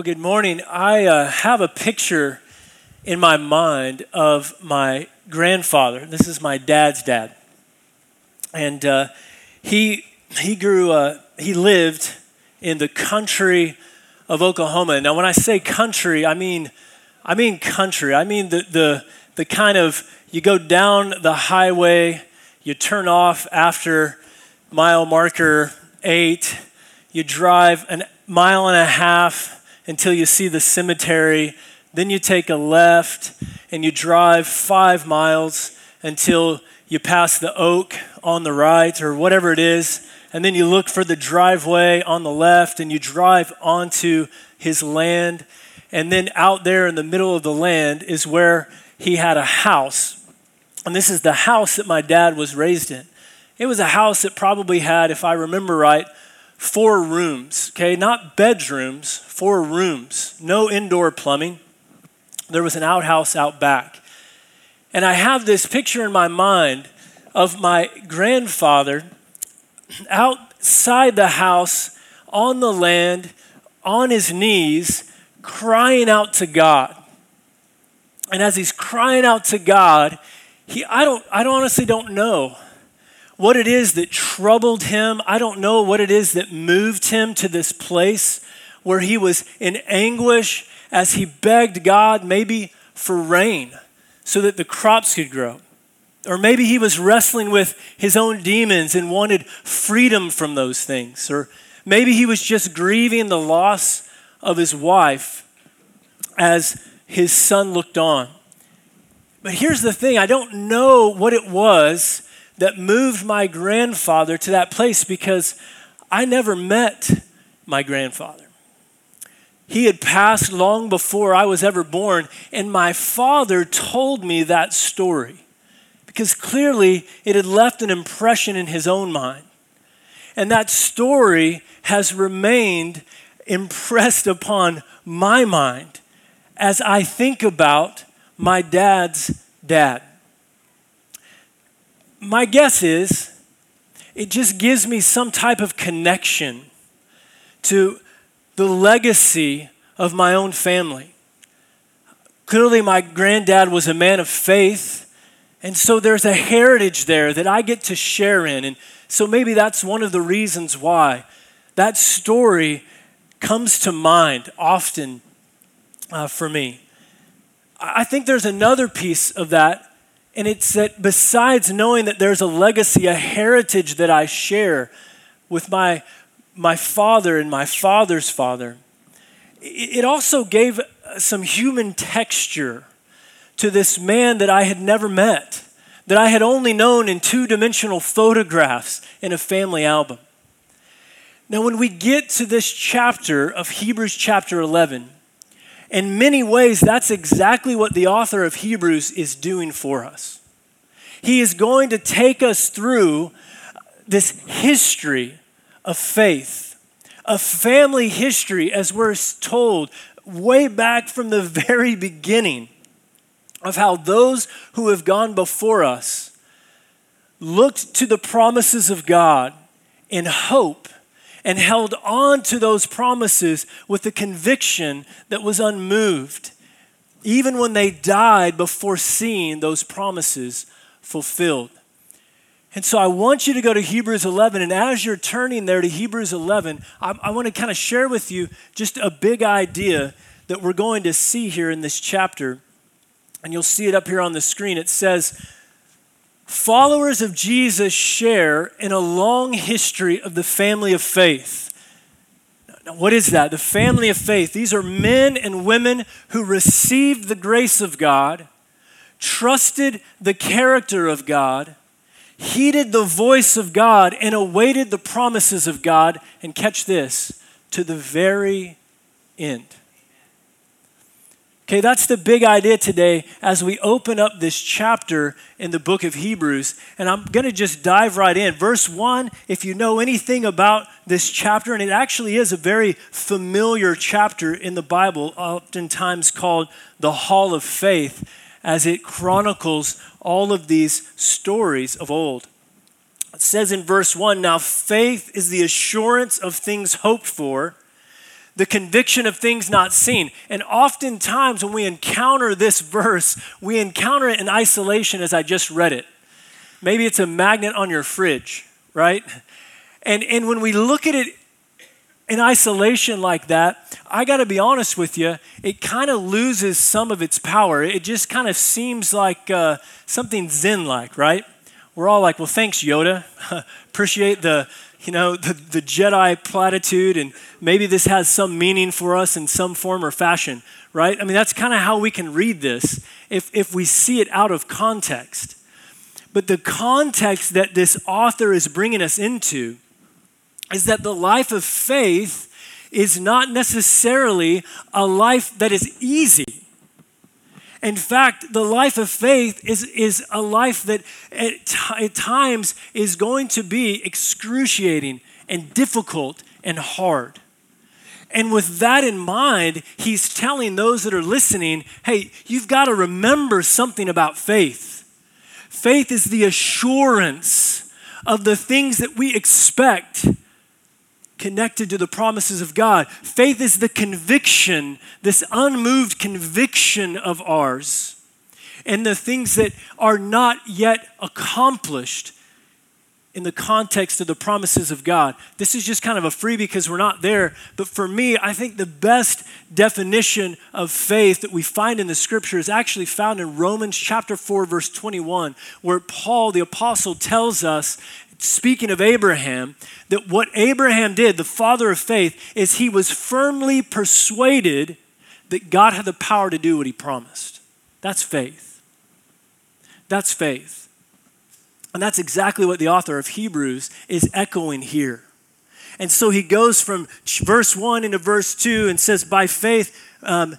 Well, good morning. I uh, have a picture in my mind of my grandfather. This is my dad's dad, and uh, he he grew uh, he lived in the country of Oklahoma. Now, when I say country, I mean I mean country. I mean the the the kind of you go down the highway, you turn off after mile marker eight, you drive a mile and a half until you see the cemetery. Then you take a left and you drive five miles until you pass the oak on the right or whatever it is. And then you look for the driveway on the left and you drive onto his land. And then out there in the middle of the land is where he had a house. And this is the house that my dad was raised in. It was a house that probably had, if I remember right, four rooms, okay? Not bedrooms, four rooms. No indoor plumbing. There was an outhouse out back. And I have this picture in my mind of my grandfather outside the house on the land, on his knees, crying out to God. And as he's crying out to God, he, I, don't, I honestly don't know what it is that troubled him. I don't know what it is that moved him to this place where he was in anguish as he begged God, maybe for rain so that the crops could grow. Or maybe he was wrestling with his own demons and wanted freedom from those things. Or maybe he was just grieving the loss of his wife as his son looked on. But here's the thing I don't know what it was that moved my grandfather to that place because I never met my grandfather. He had passed long before I was ever born, and my father told me that story because clearly it had left an impression in his own mind. And that story has remained impressed upon my mind as I think about my dad's dad my guess is it just gives me some type of connection to the legacy of my own family. Clearly, my granddad was a man of faith, and so there's a heritage there that I get to share in. And so maybe that's one of the reasons why that story comes to mind often uh, for me. I think there's another piece of that and it's that besides knowing that there's a legacy, a heritage that I share with my, my father and my father's father, it also gave uh, some human texture to this man that I had never met, that I had only known in two dimensional photographs in a family album. Now, when we get to this chapter of Hebrews chapter 11, in many ways, that's exactly what the author of Hebrews is doing for us. He is going to take us through this history of faith, a family history, as we're told way back from the very beginning, of how those who have gone before us looked to the promises of God in hope and held on to those promises with a conviction that was unmoved, even when they died before seeing those promises fulfilled. And so I want you to go to Hebrews 11. And as you're turning there to Hebrews 11, I, I want to kind of share with you just a big idea that we're going to see here in this chapter. And you'll see it up here on the screen. It says, Followers of Jesus share in a long history of the family of faith. Now, what is that? The family of faith. These are men and women who received the grace of God, trusted the character of God, heeded the voice of God, and awaited the promises of God. And catch this to the very end. Okay, that's the big idea today as we open up this chapter in the book of Hebrews. And I'm going to just dive right in. Verse 1, if you know anything about this chapter, and it actually is a very familiar chapter in the Bible, oftentimes called the Hall of Faith, as it chronicles all of these stories of old. It says in verse 1 Now faith is the assurance of things hoped for the conviction of things not seen. And oftentimes, when we encounter this verse, we encounter it in isolation as I just read it. Maybe it's a magnet on your fridge, right? And, and when we look at it in isolation like that, I got to be honest with you, it kind of loses some of its power. It just kind of seems like uh, something Zen like, right? We're all like, well, thanks, Yoda. Appreciate the, you know, the, the Jedi platitude, and maybe this has some meaning for us in some form or fashion, right? I mean, that's kind of how we can read this if, if we see it out of context. But the context that this author is bringing us into is that the life of faith is not necessarily a life that is easy. In fact, the life of faith is, is a life that at, t- at times is going to be excruciating and difficult and hard. And with that in mind, he's telling those that are listening hey, you've got to remember something about faith. Faith is the assurance of the things that we expect connected to the promises of God. Faith is the conviction, this unmoved conviction of ours, and the things that are not yet accomplished in the context of the promises of God. This is just kind of a free because we're not there. But for me, I think the best definition of faith that we find in the scripture is actually found in Romans chapter 4, verse 21, where Paul, the apostle, tells us, speaking of Abraham, that what Abraham did, the father of faith, is he was firmly persuaded that God had the power to do what he promised. That's faith. That's faith. And that's exactly what the author of Hebrews is echoing here. And so he goes from verse 1 into verse 2 and says, By faith, um,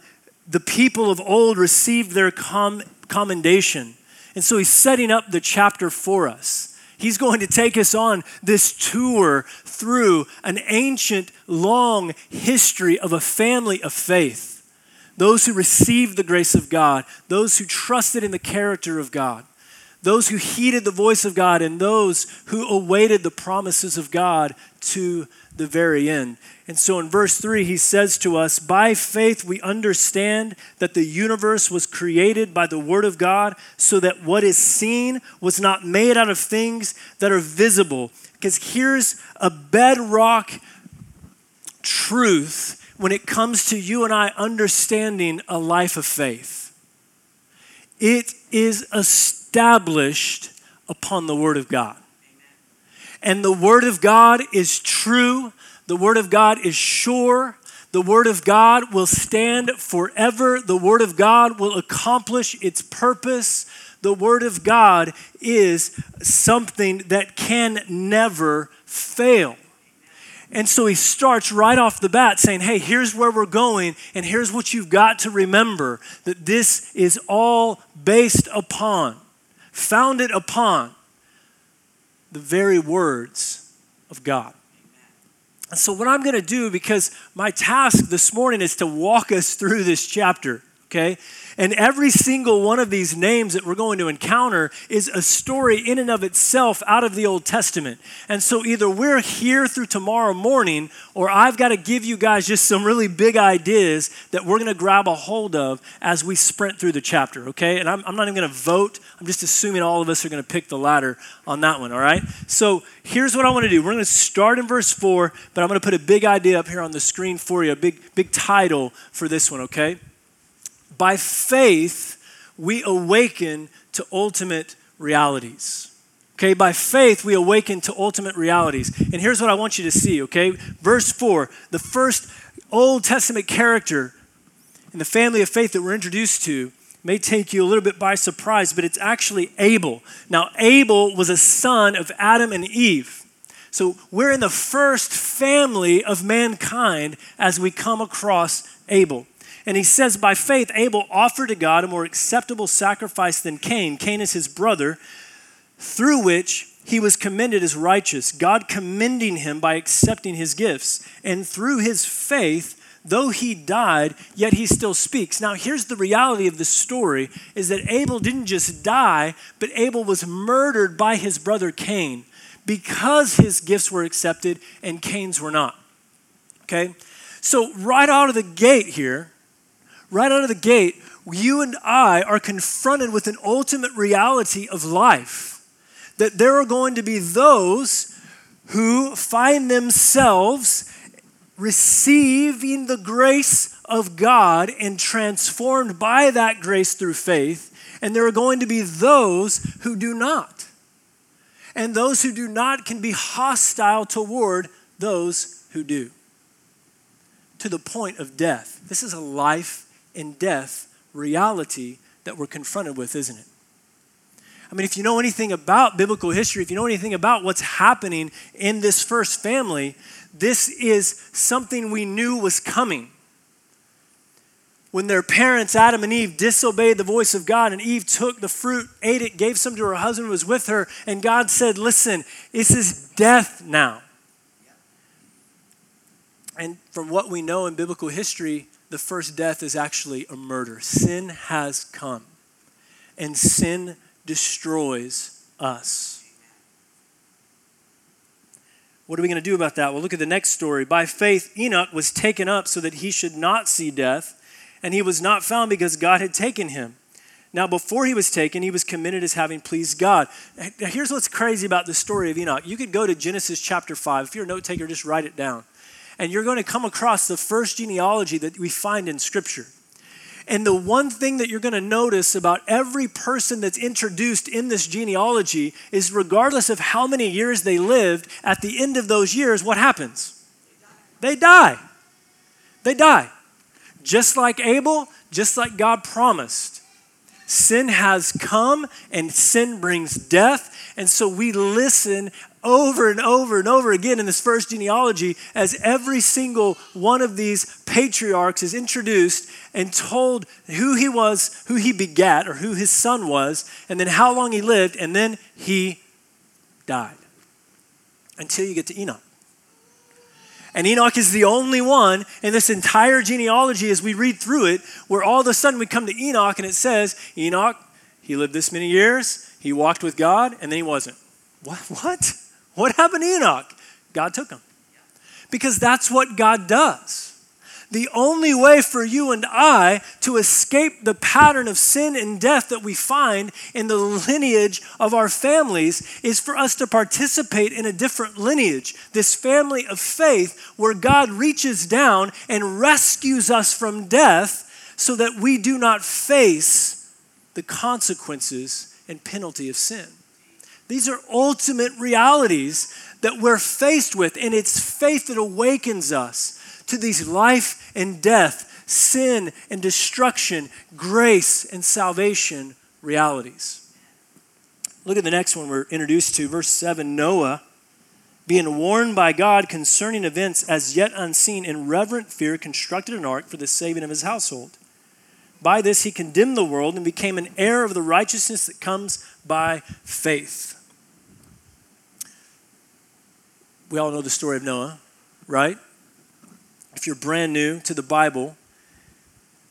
the people of old received their com- commendation. And so he's setting up the chapter for us. He's going to take us on this tour through an ancient, long history of a family of faith. Those who received the grace of God, those who trusted in the character of God those who heeded the voice of God and those who awaited the promises of God to the very end. And so in verse 3, he says to us, By faith we understand that the universe was created by the Word of God, so that what is seen was not made out of things that are visible. Because here's a bedrock truth when it comes to you and I understanding a life of faith it is established upon the Word of God. And the Word of God is true, the Word of God is sure, the Word of God will stand forever, the Word of God will accomplish its purpose. The Word of God is something that can never fail. And so he starts right off the bat saying, Hey, here's where we're going, and here's what you've got to remember that this is all based upon founded upon the very words of God. And so, what I'm going to do, because my task this morning is to walk us through this chapter, okay? And every single one of these names that we're going to encounter is a story in and of itself out of the Old Testament. And so either we're here through tomorrow morning, or I've got to give you guys just some really big ideas that we're going to grab a hold of as we sprint through the chapter, okay? And I'm, I'm not even going to vote. I'm just assuming all of us are going to pick the latter on that one, all right? So here's what I want to do. We're going to start in verse 4, but I'm going to put a big idea up here on the screen for you, a big, big title for this one, okay? By faith, we awaken to ultimate realities. Okay, by faith, we awaken to ultimate realities. And here's what I want you to see, okay? Verse 4 the first Old Testament character in the family of faith that we're introduced to may take you a little bit by surprise, but it's actually Abel. Now, Abel was a son of Adam and Eve. So we're in the first family of mankind as we come across Abel. And he says, By faith, Abel offered to God a more acceptable sacrifice than Cain. Cain is his brother, through which he was commended as righteous, God commending him by accepting his gifts. And through his faith, though he died, yet he still speaks. Now, here's the reality of the story is that Abel didn't just die, but Abel was murdered by his brother Cain because his gifts were accepted and Cain's were not. Okay? So, right out of the gate here, right out of the gate, you and I are confronted with an ultimate reality of life that there are going to be those who find themselves receiving the grace of God and transformed by that grace through faith, and there are going to be those who do not. And those who do not can be hostile toward those who do, to the point of death. This is a life and death reality that we're confronted with, isn't it? I mean, if you know anything about biblical history, if you know anything about what's happening in this first family, this is something we knew was coming. When their parents, Adam and Eve, disobeyed the voice of God, and Eve took the fruit, ate it, gave some to her husband, was with her, and God said, Listen, this is death now. And from what we know in biblical history, the first death is actually a murder. Sin has come, and sin destroys us. What are we going to do about that? Well, look at the next story. By faith, Enoch was taken up so that he should not see death, and he was not found because God had taken him. Now, before he was taken, he was committed as having pleased God. Here's what's crazy about the story of Enoch. You could go to Genesis chapter 5. If you're a note taker, just write it down. And you're going to come across the first genealogy that we find in Scripture. And the one thing that you're going to notice about every person that's introduced in this genealogy is regardless of how many years they lived, at the end of those years, what happens? They die. They die. Just like Abel, just like God promised. Sin has come and sin brings death. And so we listen over and over and over again in this first genealogy as every single one of these patriarchs is introduced and told who he was, who he begat, or who his son was, and then how long he lived, and then he died. Until you get to Enoch. And Enoch is the only one in this entire genealogy as we read through it where all of a sudden we come to Enoch and it says, Enoch, he lived this many years, he walked with God, and then he wasn't. What? What? What happened to Enoch? God took him. Because that's what God does. The only way for you and I to escape the pattern of sin and death that we find in the lineage of our families is for us to participate in a different lineage, this family of faith where God reaches down and rescues us from death so that we do not face the consequences and penalty of sin. These are ultimate realities that we're faced with, and it's faith that awakens us to these life and death, sin and destruction, grace and salvation realities. Look at the next one we're introduced to, verse 7 Noah, being warned by God concerning events as yet unseen, in reverent fear, constructed an ark for the saving of his household. By this he condemned the world and became an heir of the righteousness that comes by faith. We all know the story of Noah, right? If you're brand new to the Bible,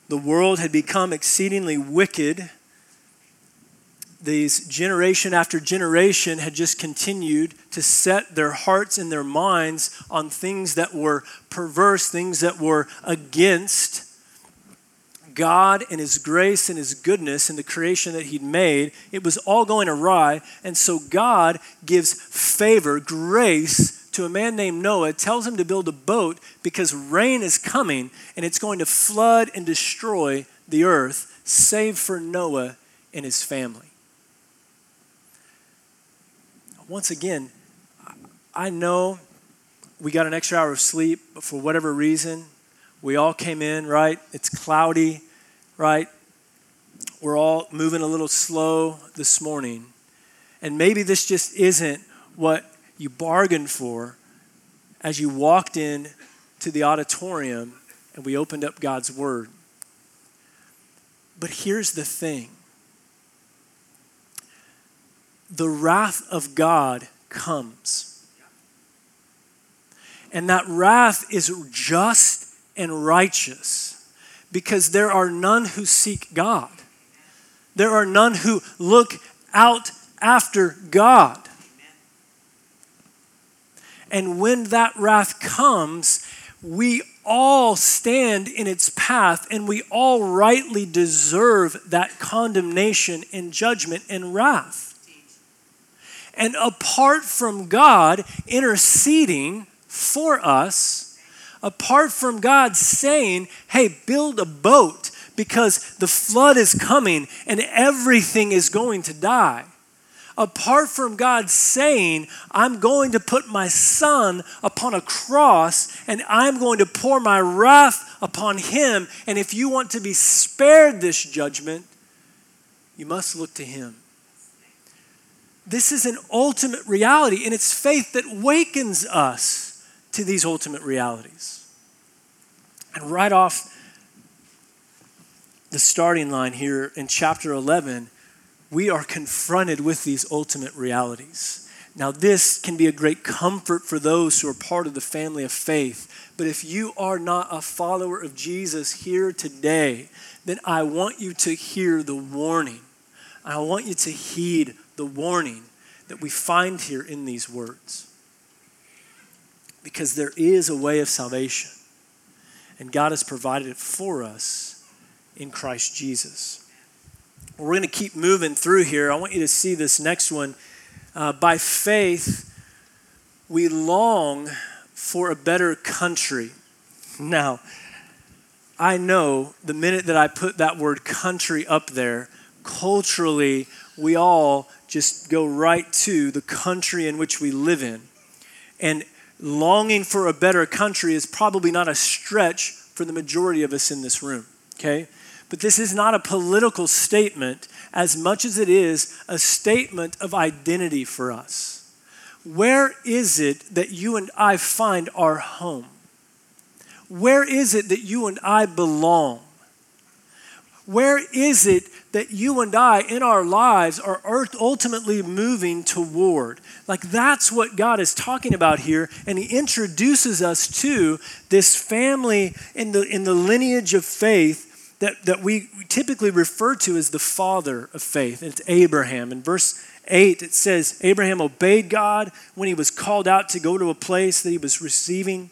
the world had become exceedingly wicked. These generation after generation had just continued to set their hearts and their minds on things that were perverse, things that were against God and His grace and His goodness and the creation that He'd made. It was all going awry. And so God gives favor, grace to a man named Noah, tells him to build a boat because rain is coming and it's going to flood and destroy the earth, save for Noah and his family. Once again, I know we got an extra hour of sleep, but for whatever reason, we all came in, right? It's cloudy, right? We're all moving a little slow this morning. And maybe this just isn't what you bargained for as you walked in to the auditorium and we opened up God's Word. But here's the thing the wrath of God comes. And that wrath is just and righteous because there are none who seek God. There are none who look out after God. And when that wrath comes, we all stand in its path and we all rightly deserve that condemnation and judgment and wrath. And apart from God interceding for us, apart from God saying, hey, build a boat because the flood is coming and everything is going to die, apart from God saying, I'm going to put my son upon a cross and I'm going to pour my wrath upon him. And if you want to be spared this judgment, you must look to him. This is an ultimate reality, and it's faith that wakens us to these ultimate realities. And right off the starting line here in chapter 11, we are confronted with these ultimate realities. Now, this can be a great comfort for those who are part of the family of faith. But if you are not a follower of Jesus here today, then I want you to hear the warning. I want you to heed the warning that we find here in these words. Because there is a way of salvation, and God has provided it for us in Christ Jesus. We're going to keep moving through here. I want you to see this next one. Uh, by faith, we long for a better country. Now, I know the minute that I put that word country up there, culturally, we all just go right to the country in which we live in. And longing for a better country is probably not a stretch for the majority of us in this room, okay? But this is not a political statement as much as it is a statement of identity for us. Where is it that you and I find our home? Where is it that you and I belong? Where is it that you and I in our lives are ultimately moving toward? Like that's what God is talking about here. And He introduces us to this family in the, in the lineage of faith that, that we typically refer to as the father of faith. It's Abraham. In verse 8, it says, Abraham obeyed God when he was called out to go to a place that he was receiving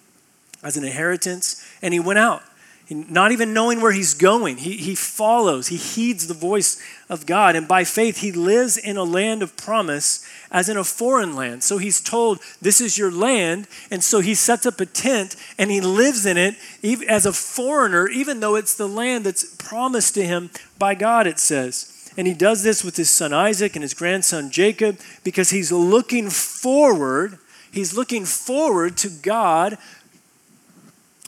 as an inheritance, and he went out not even knowing where he's going. He, he follows, he heeds the voice of God. And by faith, he lives in a land of promise as in a foreign land. So he's told, This is your land. And so he sets up a tent and he lives in it as a foreigner, even though it's the land that's promised to him by God, it says. And he does this with his son Isaac and his grandson Jacob because he's looking forward. He's looking forward to God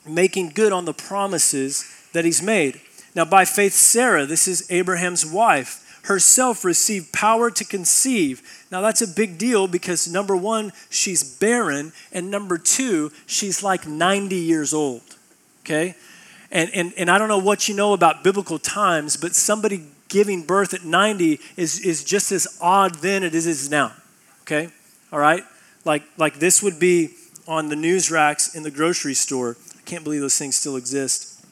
making good on the promises that he's made. Now, by faith, Sarah, this is Abraham's wife, herself received power to conceive. Now, that's a big deal because number one, she's barren, and number two, she's like 90 years old. Okay? And, and, and I don't know what you know about biblical times, but somebody giving birth at 90 is, is just as odd then as it is now. Okay? All right? Like, like this would be on the news racks in the grocery store I can't believe those things still exist.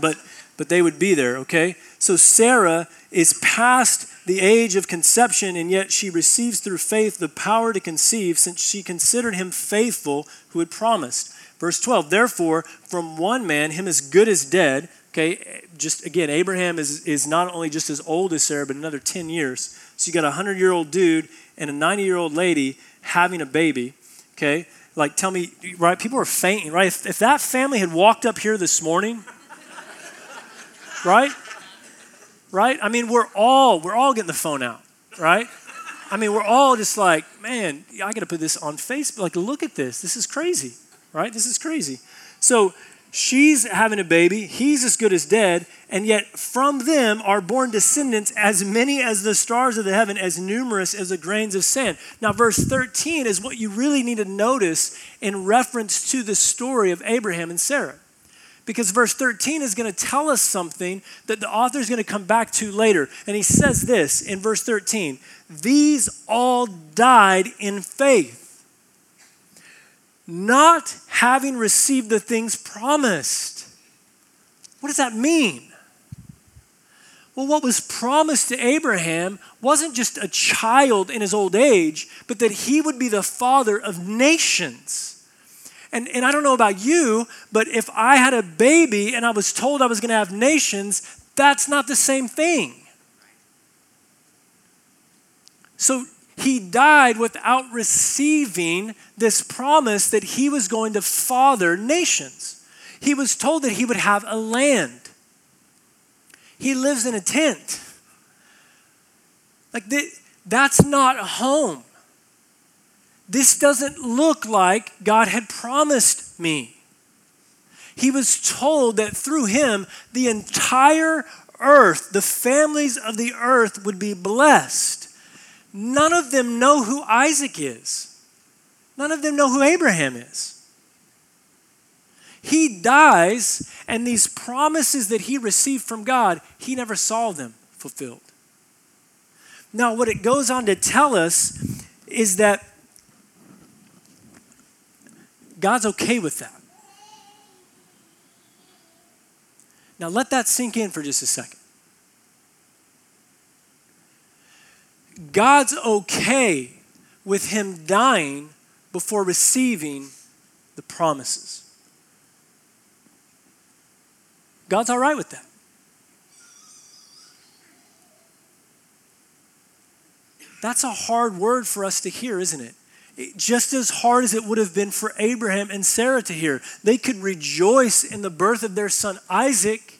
But but they would be there, okay? So Sarah is past the age of conception, and yet she receives through faith the power to conceive, since she considered him faithful who had promised. Verse 12, therefore, from one man, him as good as dead, okay, just again, Abraham is, is not only just as old as Sarah, but another 10 years. So you got a 100 year old dude and a 90 year old lady having a baby, okay? Like tell me, right? People are fainting, right? If, if that family had walked up here this morning, right? Right? I mean, we're all we're all getting the phone out, right? I mean, we're all just like, man, I got to put this on Facebook. Like, look at this. This is crazy, right? This is crazy. So She's having a baby. He's as good as dead. And yet, from them are born descendants as many as the stars of the heaven, as numerous as the grains of sand. Now, verse 13 is what you really need to notice in reference to the story of Abraham and Sarah. Because verse 13 is going to tell us something that the author is going to come back to later. And he says this in verse 13 These all died in faith not having received the things promised. What does that mean? Well, what was promised to Abraham wasn't just a child in his old age, but that he would be the father of nations. And, and I don't know about you, but if I had a baby and I was told I was going to have nations, that's not the same thing. So he died without receiving this promise that he was going to father nations. He was told that he would have a land. He lives in a tent. Like, that's not a home. This doesn't look like God had promised me. He was told that through him, the entire earth, the families of the earth would be blessed. None of them know who Isaac is, none of them know who Abraham is. He dies, and these promises that he received from God, he never saw them fulfilled. Now, what it goes on to tell us is that God's okay with that. Now, let that sink in for just a second. God's okay with him dying before receiving the promises. God's all right with that. That's a hard word for us to hear, isn't it? it? Just as hard as it would have been for Abraham and Sarah to hear. They could rejoice in the birth of their son Isaac,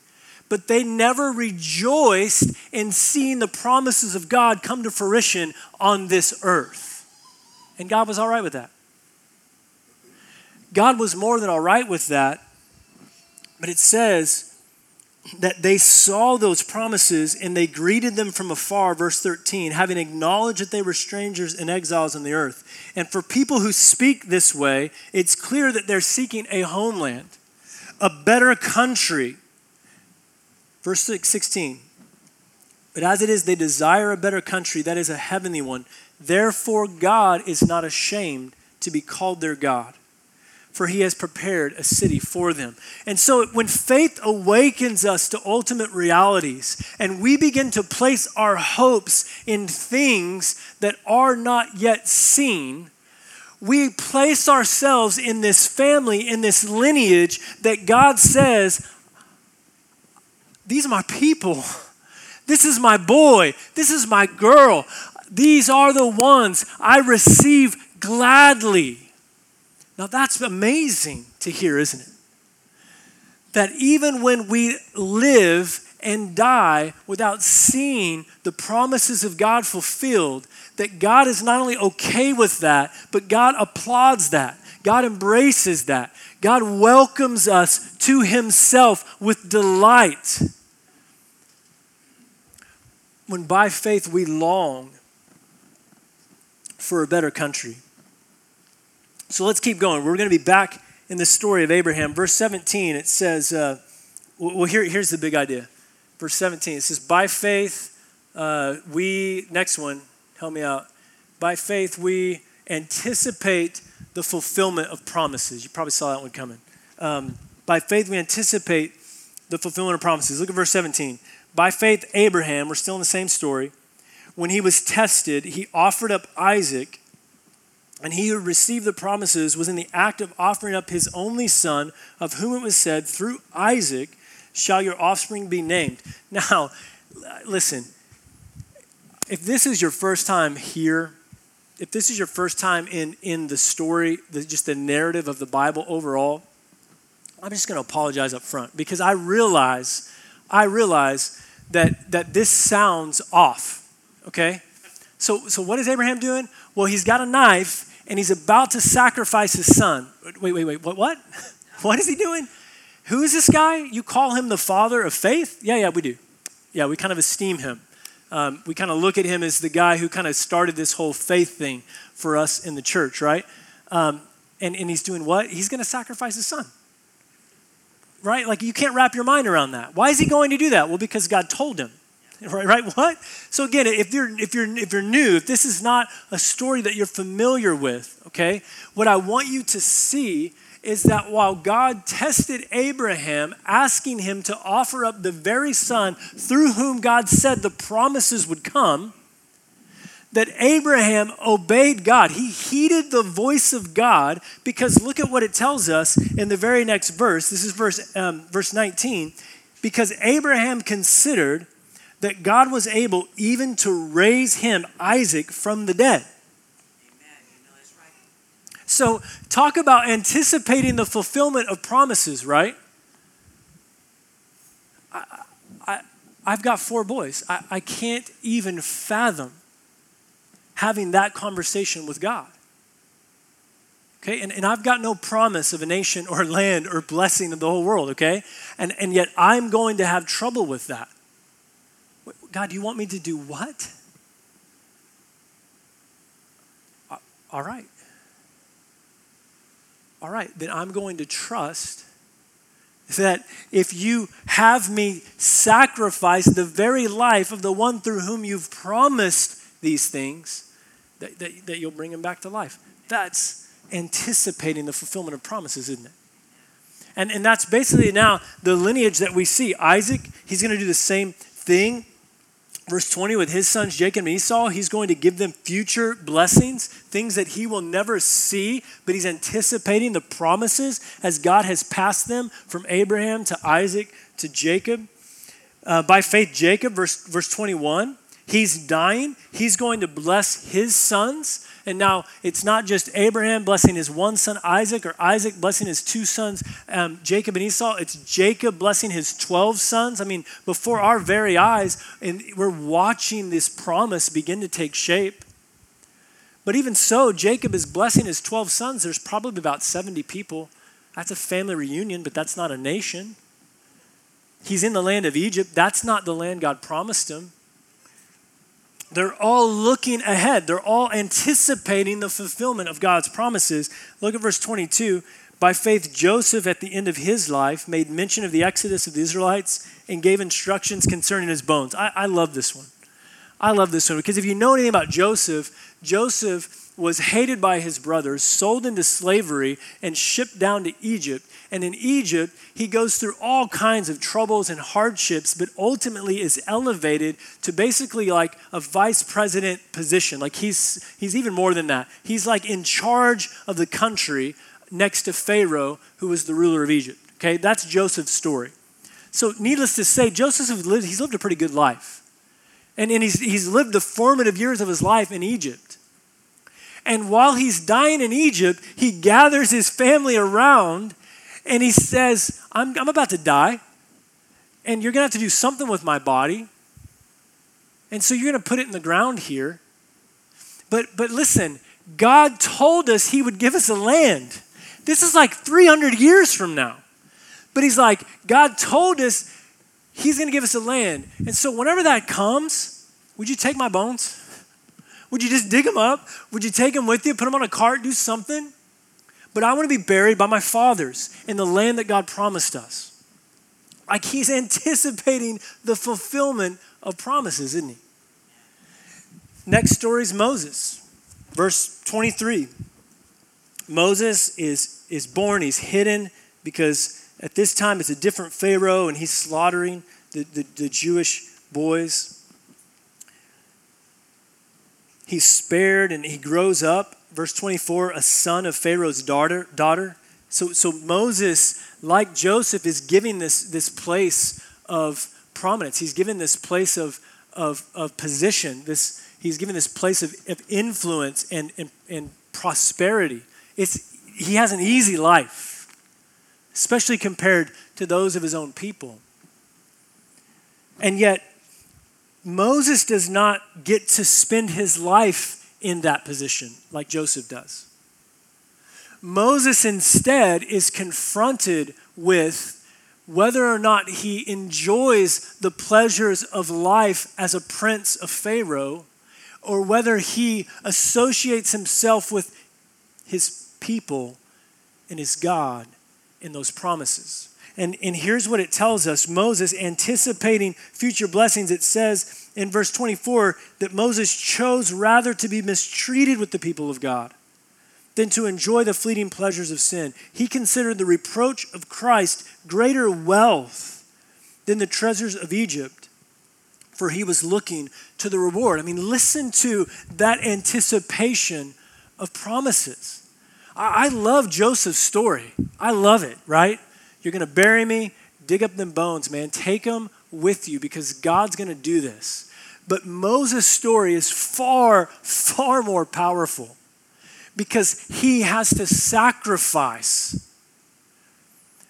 but they never rejoiced in seeing the promises of God come to fruition on this earth. And God was all right with that. God was more than all right with that, but it says, that they saw those promises and they greeted them from afar, verse 13, having acknowledged that they were strangers and exiles on the earth. And for people who speak this way, it's clear that they're seeking a homeland, a better country. Verse 16, but as it is, they desire a better country, that is a heavenly one. Therefore, God is not ashamed to be called their God for he has prepared a city for them. And so when faith awakens us to ultimate realities and we begin to place our hopes in things that are not yet seen, we place ourselves in this family, in this lineage that God says, These are my people. This is my boy. This is my girl. These are the ones I receive gladly. Now that's amazing to hear, isn't it? That even when we live and die without seeing the promises of God fulfilled, that God is not only okay with that, but God applauds that. God embraces that. God welcomes us to Himself with delight. When by faith we long for a better country. So let's keep going. We're going to be back in the story of Abraham. Verse 17, it says, uh, well, here, here's the big idea. Verse 17, it says, By faith, uh, we, next one, help me out. By faith, we anticipate the fulfillment of promises. You probably saw that one coming. Um, by faith, we anticipate the fulfillment of promises. Look at verse 17. By faith, Abraham, we're still in the same story, when he was tested, he offered up Isaac and he who received the promises was in the act of offering up his only son, of whom it was said, Through Isaac shall your offspring be named. Now, listen, if this is your first time here, if this is your first time in, in the story, the, just the narrative of the Bible overall, I'm just going to apologize up front because I realize, I realize that, that this sounds off, okay? So, so what is Abraham doing? Well, he's got a knife and he's about to sacrifice his son. Wait, wait, wait, what? What, what is he doing? Who is this guy? You call him the father of faith? Yeah, yeah, we do. Yeah, we kind of esteem him. Um, we kind of look at him as the guy who kind of started this whole faith thing for us in the church, right? Um, and, and he's doing what? He's going to sacrifice his son. Right? Like you can't wrap your mind around that. Why is he going to do that? Well, because God told him. right, right? What? So again, if you're if you're if you're new, if this is not a story that you're familiar with, okay, what I want you to see is that while God tested Abraham, asking him to offer up the very son through whom God said the promises would come, that Abraham obeyed God. He heeded the voice of God because look at what it tells us in the very next verse. This is verse, um, verse 19. Because Abraham considered that God was able even to raise him, Isaac, from the dead. So, talk about anticipating the fulfillment of promises, right? I, I, I've got four boys. I, I can't even fathom having that conversation with God. Okay, and, and I've got no promise of a nation or land or blessing of the whole world, okay? And, and yet I'm going to have trouble with that. God, do you want me to do what? All right. All right, then I'm going to trust that if you have me sacrifice the very life of the one through whom you've promised these things, that, that, that you'll bring him back to life. That's anticipating the fulfillment of promises, isn't it? And, and that's basically now the lineage that we see. Isaac, he's going to do the same thing verse 20 with his sons Jacob and Esau, he's going to give them future blessings, things that he will never see, but he's anticipating the promises as God has passed them from Abraham to Isaac to Jacob. Uh, by faith, Jacob, verse, verse 21, he's dying. He's going to bless his sons and now it's not just Abraham blessing his one son Isaac or Isaac blessing his two sons um, Jacob and Esau. It's Jacob blessing his 12 sons. I mean, before our very eyes, and we're watching this promise begin to take shape. But even so, Jacob is blessing his 12 sons. There's probably about 70 people. That's a family reunion, but that's not a nation. He's in the land of Egypt. That's not the land God promised him. They're all looking ahead. They're all anticipating the fulfillment of God's promises. Look at verse 22. By faith, Joseph, at the end of his life, made mention of the exodus of the Israelites and gave instructions concerning his bones. I, I love this one. I love this one because if you know anything about Joseph, Joseph was hated by his brothers, sold into slavery, and shipped down to Egypt. And in Egypt, he goes through all kinds of troubles and hardships, but ultimately is elevated to basically like a vice president position. Like he's, he's even more than that. He's like in charge of the country next to Pharaoh, who was the ruler of Egypt. Okay, that's Joseph's story. So, needless to say, Joseph lived, he's lived a pretty good life. And, and he's, he's lived the formative years of his life in Egypt. And while he's dying in Egypt, he gathers his family around and he says, I'm, I'm about to die, and you're going to have to do something with my body. And so you're going to put it in the ground here. But, but listen, God told us he would give us a land. This is like 300 years from now. But he's like, God told us he's going to give us a land. And so whenever that comes, would you take my bones? Would you just dig them up? Would you take them with you, put them on a cart, do something? But I want to be buried by my fathers in the land that God promised us. Like he's anticipating the fulfillment of promises, isn't he? Next story is Moses, verse 23. Moses is, is born, he's hidden because at this time it's a different Pharaoh and he's slaughtering the, the, the Jewish boys he's spared and he grows up. Verse 24, a son of Pharaoh's daughter. daughter. So, so Moses, like Joseph, is giving this, this place of prominence. He's given this place of, of, of position. This, he's given this place of, of influence and, and, and prosperity. It's, he has an easy life, especially compared to those of his own people. And yet, Moses does not get to spend his life in that position like Joseph does. Moses instead is confronted with whether or not he enjoys the pleasures of life as a prince of Pharaoh or whether he associates himself with his people and his God in those promises. And, and here's what it tells us Moses, anticipating future blessings, it says in verse 24 that Moses chose rather to be mistreated with the people of God than to enjoy the fleeting pleasures of sin. He considered the reproach of Christ greater wealth than the treasures of Egypt for he was looking to the reward. I mean, listen to that anticipation of promises. I, I love Joseph's story. I love it, right? You're going to bury me, dig up them bones, man. Take them with you because God's going to do this. But Moses' story is far, far more powerful because he has to sacrifice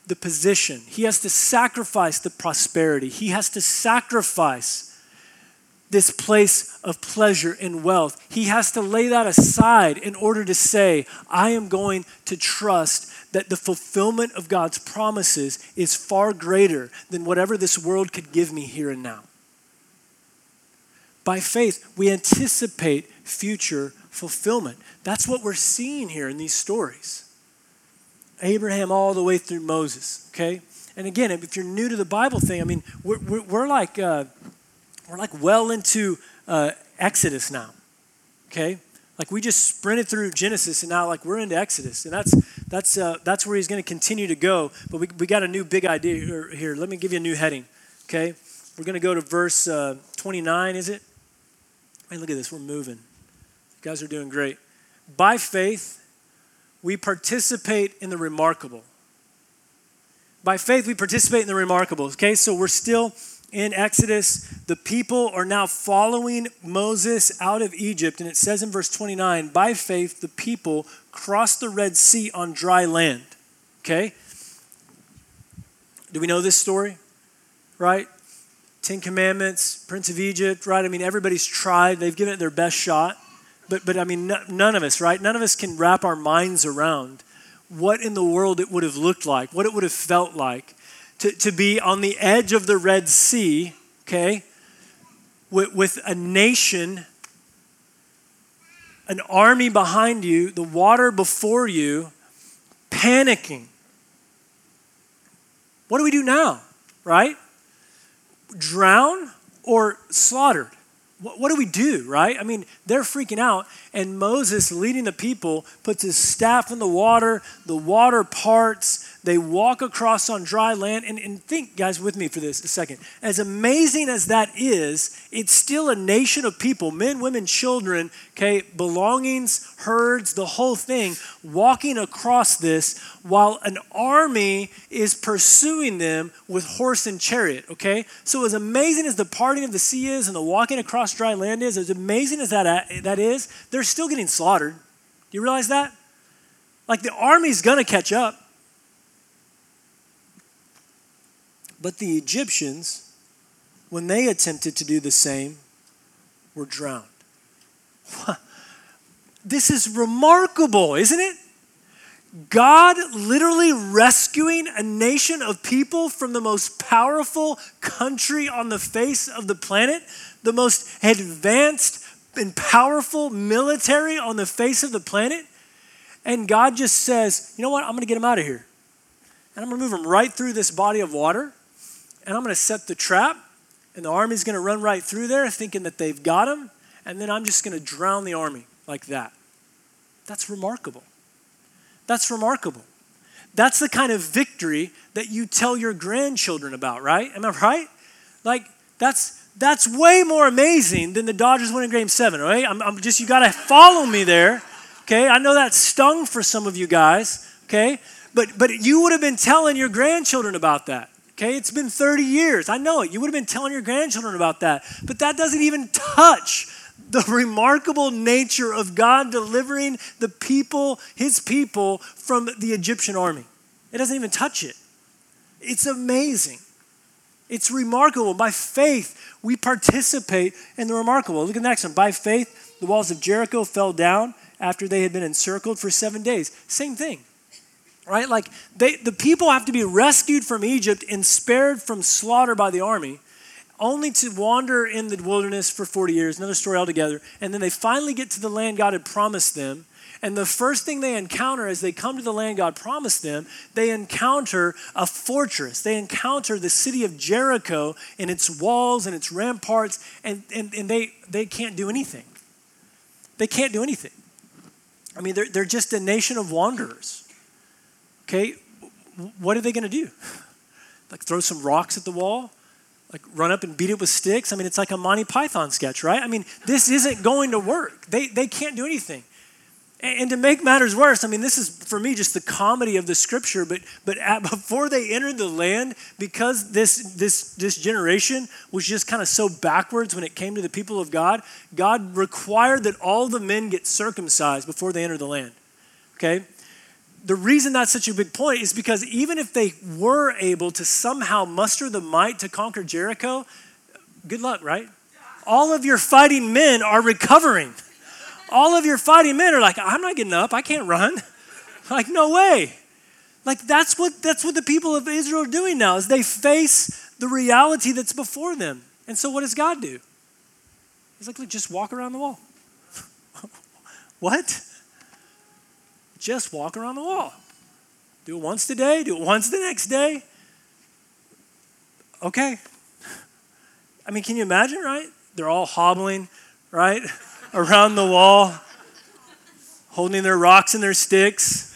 the position, he has to sacrifice the prosperity, he has to sacrifice this place of pleasure and wealth. He has to lay that aside in order to say, I am going to trust that the fulfillment of God's promises is far greater than whatever this world could give me here and now. By faith, we anticipate future fulfillment. That's what we're seeing here in these stories. Abraham all the way through Moses, okay? And again, if you're new to the Bible thing, I mean, we're, we're, we're like, uh, we're like well into uh, Exodus now, okay? Like we just sprinted through Genesis and now like we're into Exodus. And that's, that's, uh, that's where he's going to continue to go. But we, we got a new big idea here, here. Let me give you a new heading, okay? We're going to go to verse uh, 29, is it? Hey, look at this. We're moving. You guys are doing great. By faith, we participate in the remarkable. By faith, we participate in the remarkable. Okay, so we're still in Exodus. The people are now following Moses out of Egypt. And it says in verse 29 by faith, the people crossed the Red Sea on dry land. Okay? Do we know this story? Right? Ten Commandments, Prince of Egypt, right? I mean, everybody's tried, they've given it their best shot. But, but I mean, none of us, right? None of us can wrap our minds around what in the world it would have looked like, what it would have felt like to, to be on the edge of the Red Sea, okay, with, with a nation, an army behind you, the water before you, panicking. What do we do now, right? Drown or slaughtered? what, do we do, right? I mean, they're freaking out, and Moses, leading the people, puts his staff in the water, the water parts, they walk across on dry land. And, and think, guys, with me for this a second. As amazing as that is, it's still a nation of people men, women, children, okay, belongings, herds, the whole thing, walking across this while an army is pursuing them with horse and chariot, okay? So, as amazing as the parting of the sea is and the walking across dry land is, as amazing as that, that is, they're still getting slaughtered. Do you realize that? Like the army's gonna catch up. But the Egyptians, when they attempted to do the same, were drowned. This is remarkable, isn't it? God literally rescuing a nation of people from the most powerful country on the face of the planet, the most advanced and powerful military on the face of the planet. And God just says, you know what? I'm going to get them out of here. And I'm going to move them right through this body of water and I'm going to set the trap, and the army's going to run right through there thinking that they've got him, and then I'm just going to drown the army like that. That's remarkable. That's remarkable. That's the kind of victory that you tell your grandchildren about, right? Am I right? Like, that's that's way more amazing than the Dodgers winning game seven, right? I'm, I'm just, you got to follow me there, okay? I know that stung for some of you guys, okay? But, but you would have been telling your grandchildren about that. Okay, it's been 30 years. I know it. You would have been telling your grandchildren about that. But that doesn't even touch the remarkable nature of God delivering the people, his people, from the Egyptian army. It doesn't even touch it. It's amazing. It's remarkable. By faith, we participate in the remarkable. Look at the next one. By faith, the walls of Jericho fell down after they had been encircled for seven days. Same thing right? Like they, the people have to be rescued from Egypt and spared from slaughter by the army, only to wander in the wilderness for 40 years, another story altogether. And then they finally get to the land God had promised them. And the first thing they encounter as they come to the land God promised them, they encounter a fortress. They encounter the city of Jericho and its walls and its ramparts, and, and, and they, they can't do anything. They can't do anything. I mean, they're, they're just a nation of wanderers. Okay, what are they going to do? Like throw some rocks at the wall? like run up and beat it with sticks. I mean, it's like a Monty Python sketch, right? I mean, this isn't going to work. They, they can't do anything. And, to make matters worse, I mean, this is for me just the comedy of the scripture, but, but at, before they entered the land, because this, this, this generation was just kind of so backwards when it came to the people of God, God required that all the men get circumcised before they enter the land. Okay? The reason that's such a big point is because even if they were able to somehow muster the might to conquer Jericho, good luck, right? All of your fighting men are recovering. All of your fighting men are like, I'm not getting up, I can't run. Like, no way. Like that's what that's what the people of Israel are doing now is they face the reality that's before them. And so what does God do? He's like, look, just walk around the wall. what? Just walk around the wall. Do it once today, do it once the next day. Okay. I mean, can you imagine, right? They're all hobbling, right, around the wall, holding their rocks and their sticks.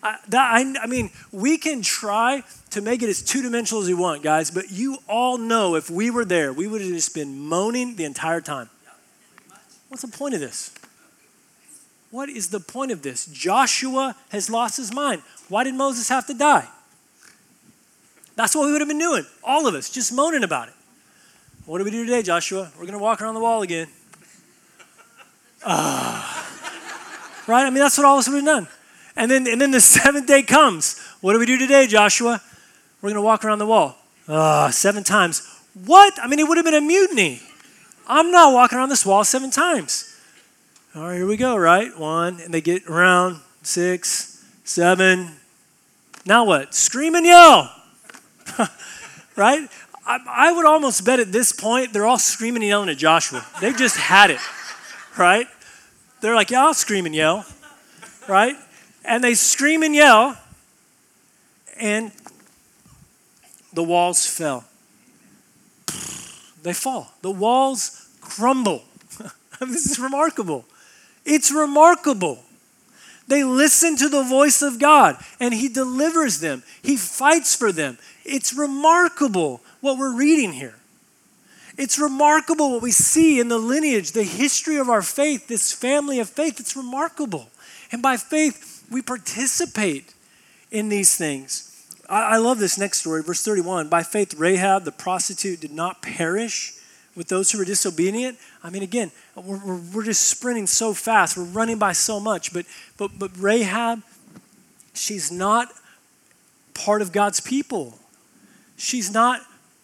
I, that, I, I mean, we can try to make it as two dimensional as we want, guys, but you all know if we were there, we would have just been moaning the entire time. What's the point of this? What is the point of this? Joshua has lost his mind. Why did Moses have to die? That's what we would have been doing, all of us, just moaning about it. What do we do today, Joshua? We're going to walk around the wall again. Uh, right? I mean, that's what all of us would have done. And then, and then the seventh day comes. What do we do today, Joshua? We're going to walk around the wall. Uh, seven times. What? I mean, it would have been a mutiny. I'm not walking around this wall seven times. All right, here we go, right? One, and they get around six, seven. Now what? Scream and yell, right? I, I, would almost bet at this point they're all screaming and yelling at Joshua. They've just had it, right? They're like, yeah, I'll scream and yell, right? And they scream and yell, and the walls fell. They fall. The walls crumble. this is remarkable. It's remarkable. They listen to the voice of God and He delivers them, He fights for them. It's remarkable what we're reading here. It's remarkable what we see in the lineage, the history of our faith, this family of faith. It's remarkable. And by faith, we participate in these things. I, love this next story, verse 31. By faith, Rahab, the prostitute, did not perish with those who were disobedient. I mean, again, we're, we're, we're, just sprinting so fast. We're running by so much. But, but, but Rahab, she's not part of God's people. She's not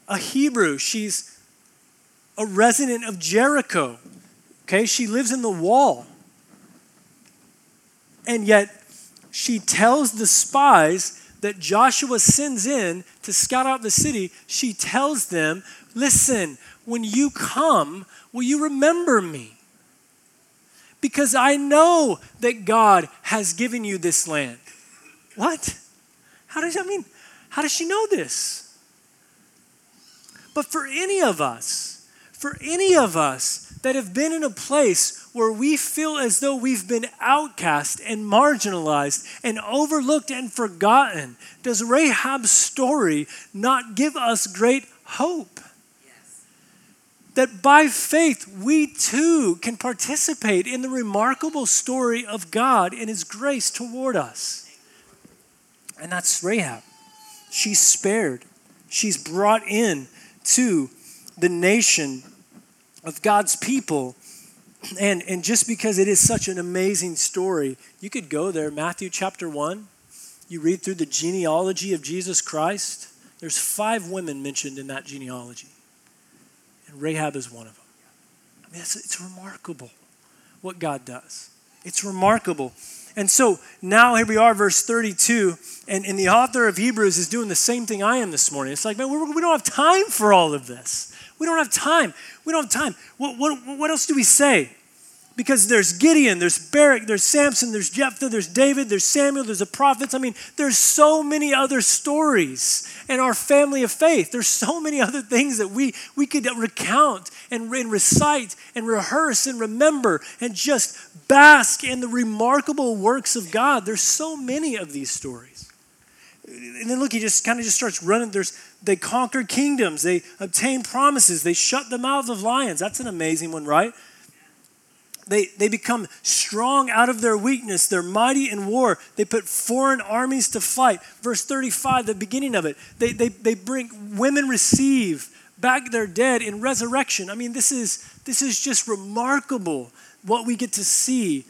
a Hebrew. She's a resident of Jericho. Okay, she lives in the wall. And yet, she tells the spies that Joshua sends in to scout out the city, she tells them, Listen, when you come, will you remember me? Because I know that God has given you this land. What? How does that mean? How does she know this? But for any of us, for any of us that have been in a place where we feel as though we've been outcast and marginalized and overlooked and forgotten, does Rahab's story not give us great hope? That by faith we too can participate in the remarkable story of God and His grace toward us. And that's Rahab. She's spared, she's brought in to the nation of God's people. And, and just because it is such an amazing story, you could go there, Matthew chapter 1. You read through the genealogy of Jesus Christ. There's five women mentioned in that genealogy. And Rahab is one of them. I mean, it's, it's remarkable what God does. It's remarkable. And so now here we are, verse 32, and, and the author of Hebrews is doing the same thing I am this morning. It's like, man, we, we don't have time for all of this. We don't have time. We don't have time. What, what, what else do we say? Because there's Gideon, there's Barak, there's Samson, there's Jephthah, there's David, there's Samuel, there's the prophets. I mean, there's so many other stories in our family of faith. There's so many other things that we, we could recount and, and recite and rehearse and remember and just bask in the remarkable works of God. There's so many of these stories. and then look, he just kind of just starts running. There's they conquer kingdoms, they obtain promises, they shut the mouths of lions. That's an amazing one, right? They, they become strong out of their weakness. They're mighty in war. They put foreign armies to flight. Verse 35, the beginning of it. They, they, they bring women receive back their dead in resurrection. I mean, this is, this is just remarkable what we get to see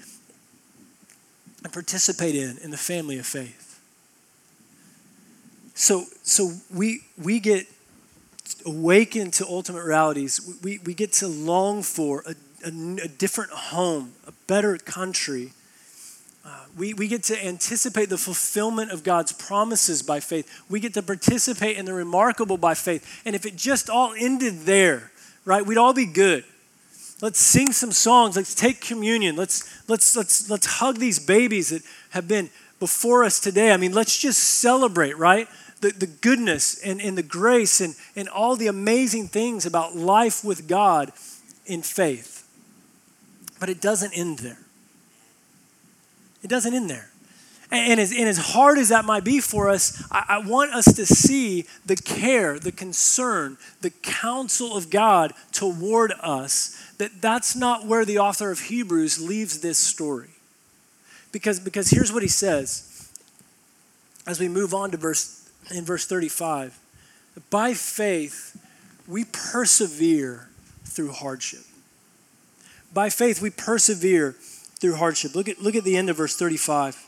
and participate in in the family of faith. So, so we, we get awakened to ultimate realities. We, we get to long for a, a, a different home, a better country. Uh, we, we get to anticipate the fulfillment of God's promises by faith. We get to participate in the remarkable by faith. And if it just all ended there, right, we'd all be good. Let's sing some songs. Let's take communion. Let's, let's, let's, let's hug these babies that have been before us today. I mean, let's just celebrate, right? the, the goodness and, and the grace and, and all the amazing things about life with God in faith. But it doesn't end there. It doesn't end there. And, and, as, and as hard as that might be for us, I, I want us to see the care, the concern, the counsel of God toward us, that that's not where the author of Hebrews leaves this story. Because, because here's what he says as we move on to verse in verse 35. By faith, we persevere through hardship. By faith, we persevere through hardship. Look at, look at the end of verse 35.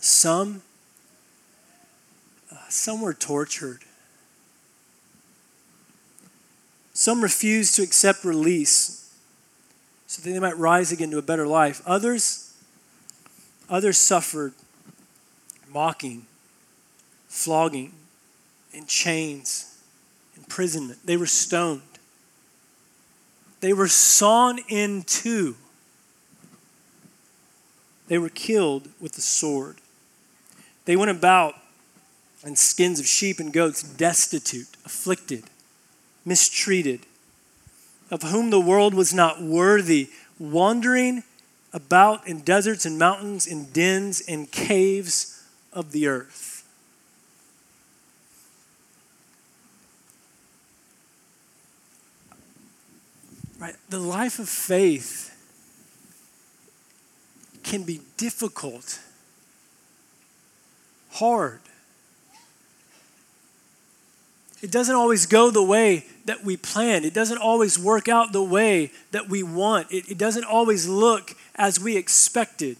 Some, uh, some were tortured. Some refused to accept release so that they might rise again to a better life. Others, others suffered mocking flogging, in chains, imprisonment. They were stoned. They were sawn in two. They were killed with the sword. They went about in skins of sheep and goats, destitute, afflicted, mistreated, of whom the world was not worthy, wandering about in deserts and mountains, in dens and caves of the earth. Right? The life of faith can be difficult, hard. It doesn't always go the way that we plan. It doesn't always work out the way that we want. It, it doesn't always look as we expected.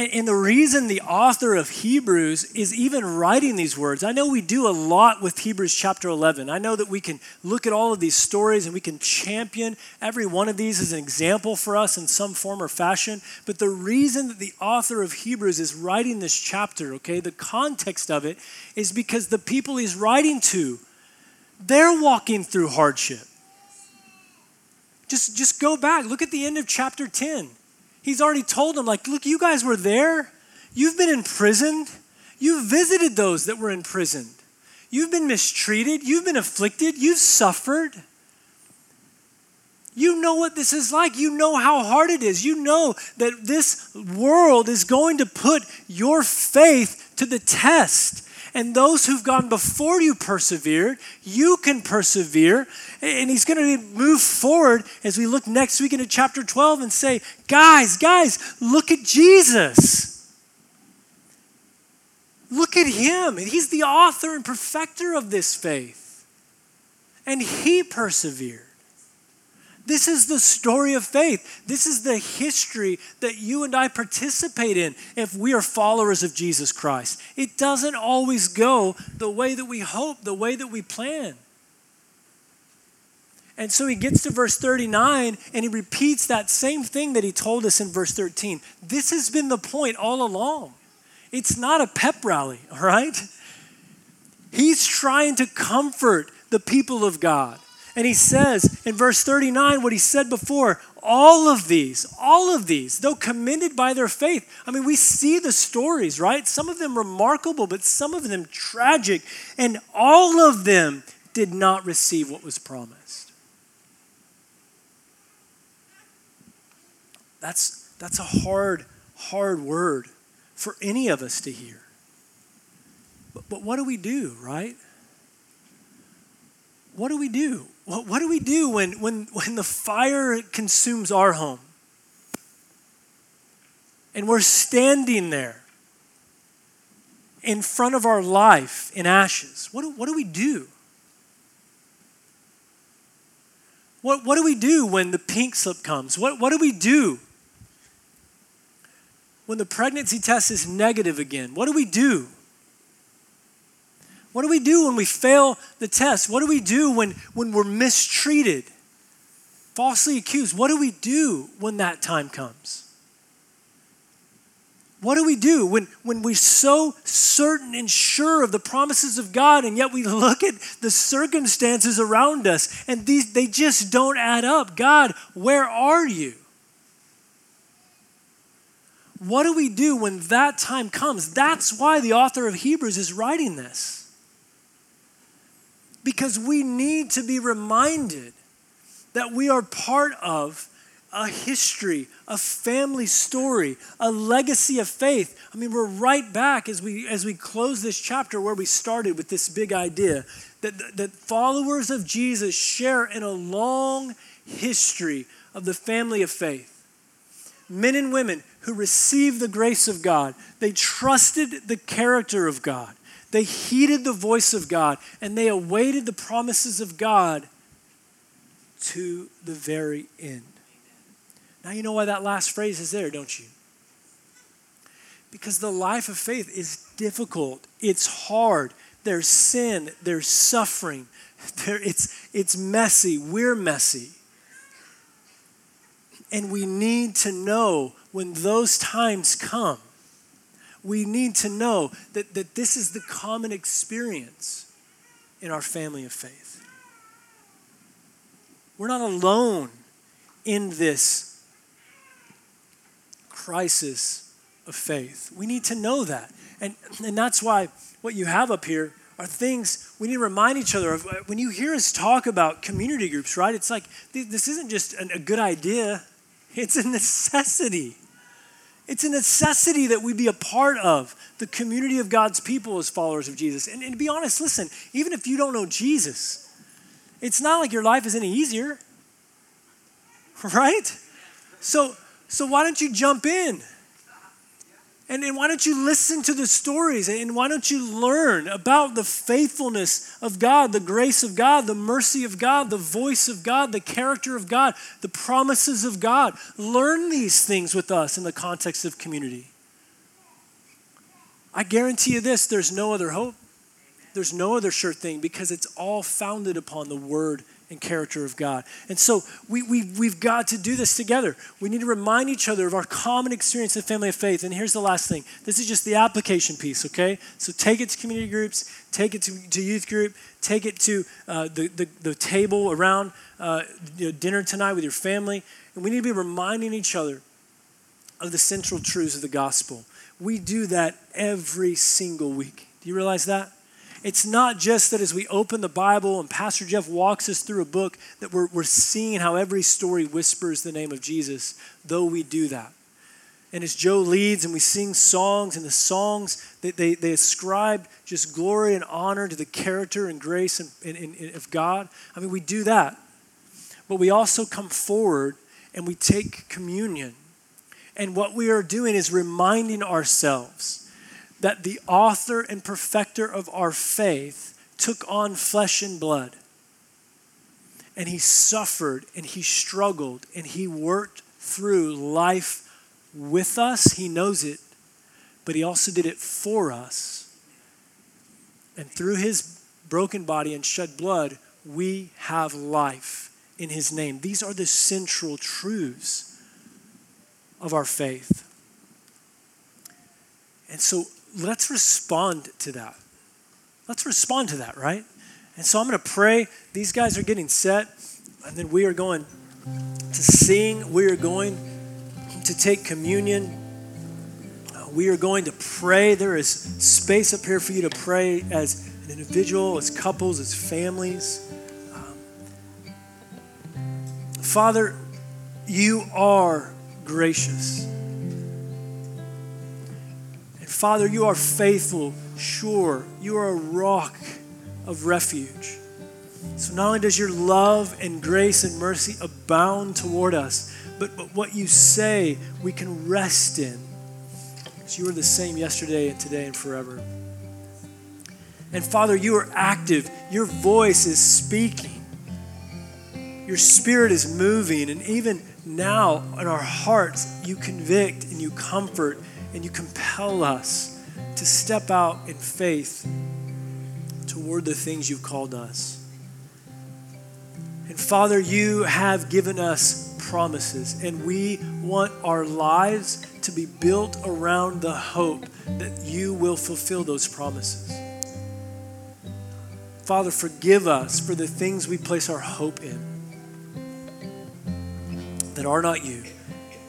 And, the reason the author of Hebrews is even writing these words, I know we do a lot with Hebrews chapter 11. I know that we can look at all of these stories and we can champion every one of these as an example for us in some form or fashion. But the reason that the author of Hebrews is writing this chapter, okay, the context of it is because the people he's writing to, they're walking through hardship. Just, just go back, look at the end of chapter 10 He's already told them, like, look, you guys were there. You've been imprisoned. You've visited those that were imprisoned. You've been mistreated. You've been afflicted. You've suffered. You know what this is like. You know how hard it is. You know that this world is going to put your faith to the test and those who've gone before you persevered, you can persevere. And he's going to move forward as we look next week into chapter 12 and say, guys, guys, look at Jesus. Look at him. He's the author and perfecter of this faith. And he persevered. This is the story of faith. This is the history that you and I participate in if we are followers of Jesus Christ. It doesn't always go the way that we hope, the way that we plan. And so he gets to verse 39 and he repeats that same thing that he told us in verse 13. This has been the point all along. It's not a pep rally, all right? He's trying to comfort the people of God. And he says in verse 39 what he said before all of these, all of these, though commended by their faith. I mean, we see the stories, right? Some of them remarkable, but some of them tragic. And all of them did not receive what was promised. That's, that's a hard, hard word for any of us to hear. But, but what do we do, right? What do we do? What, what do we do when, when, when the fire consumes our home? And we're standing there in front of our life in ashes. What do, what do we do? What, what do we do when the pink slip comes? What, what do we do when the pregnancy test is negative again? What do we do? What do we do when we fail the test? What do we do when, when we're mistreated, falsely accused? What do we do when that time comes? What do we do when, when we're so certain and sure of the promises of God, and yet we look at the circumstances around us and these, they just don't add up? God, where are you? What do we do when that time comes? That's why the author of Hebrews is writing this. Because we need to be reminded that we are part of a history, a family story, a legacy of faith. I mean, we're right back as we as we close this chapter where we started with this big idea that, that followers of Jesus share in a long history of the family of faith. Men and women who received the grace of God, they trusted the character of God, they heeded the voice of God, and they awaited the promises of God to the very end. Now, you know why that last phrase is there, don't you? Because the life of faith is difficult, it's hard. There's sin, there's suffering, there, it's, it's messy. We're messy. And we need to know when those times come, we need to know that, that this is the common experience in our family of faith. We're not alone in this crisis of faith. We need to know that. And, and that's why what you have up here are things we need to remind each other of. When you hear us talk about community groups, right, it's like this isn't just a good idea, it's a necessity. It's a necessity that we be a part of the community of God's people as followers of Jesus. And, and to be honest, listen, even if you don't know Jesus, it's not like your life is any easier, right? So, so why don't you jump in? And, and why don't you listen to the stories? And why don't you learn about the faithfulness of God, the grace of God, the mercy of God, the voice of God, the character of God, the promises of God? Learn these things with us in the context of community. I guarantee you this there's no other hope. There's no other sure thing because it's all founded upon the Word and character of God. And so we, we, we've got to do this together. We need to remind each other of our common experience in family of faith. And here's the last thing this is just the application piece, okay? So take it to community groups, take it to, to youth group, take it to uh, the, the, the, table around uh, you know, dinner tonight with your family. And we need to be reminding each other of the central truths of the gospel. We do that every single week. Do you realize that? It's not just that as we open the Bible and Pastor Jeff walks us through a book that we're, we're seeing how every story whispers the name of Jesus, though we do that. And as Joe leads and we sing songs, and the songs, they, they, they ascribe just glory and honor to the character and grace and, and, and, of God. I mean, we do that. But we also come forward and we take communion. And what we are doing is reminding ourselves that the author and perfecter of our faith took on flesh and blood. And he suffered and he struggled and he worked through life with us. He knows it, but he also did it for us. And through his broken body and shed blood, we have life in his name. These are the central truths of our faith. And so let's respond to that. Let's respond to that, right? And so I'm going to pray. These guys are getting set, and then we are going to sing. We are going to take communion. Uh, we are going to pray. There is space up here for you to pray as an individual, as couples, as families. Um, Father, you are gracious. Father, you are faithful, sure. You are a rock of refuge. So not only does your love and grace and mercy abound toward us, but, but what you say we can rest in. Because you are the same yesterday and today and forever. And Father, you are active. Your voice is speaking. Your spirit is moving. And even now in our hearts, you convict and you comfort and you compel us to step out in faith toward the things you've called us. And Father, you have given us promises, and we want our lives to be built around the hope that you will fulfill those promises. Father, forgive us for the things we place our hope in that are not you.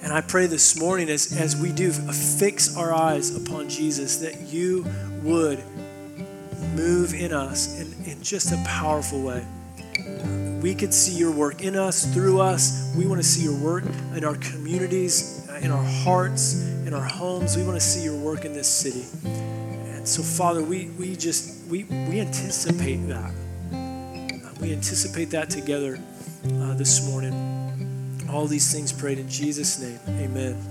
And I pray this morning, as, as we do fix our eyes upon Jesus, that you would move in us in, in just a powerful way. We could see your work in us, through us. We want to see your work in our communities, in our hearts, in our homes. We want to see your work in this city. And so, Father, we, we just, we, we anticipate that. We anticipate that together uh, this morning. All these things prayed in Jesus' name. Amen.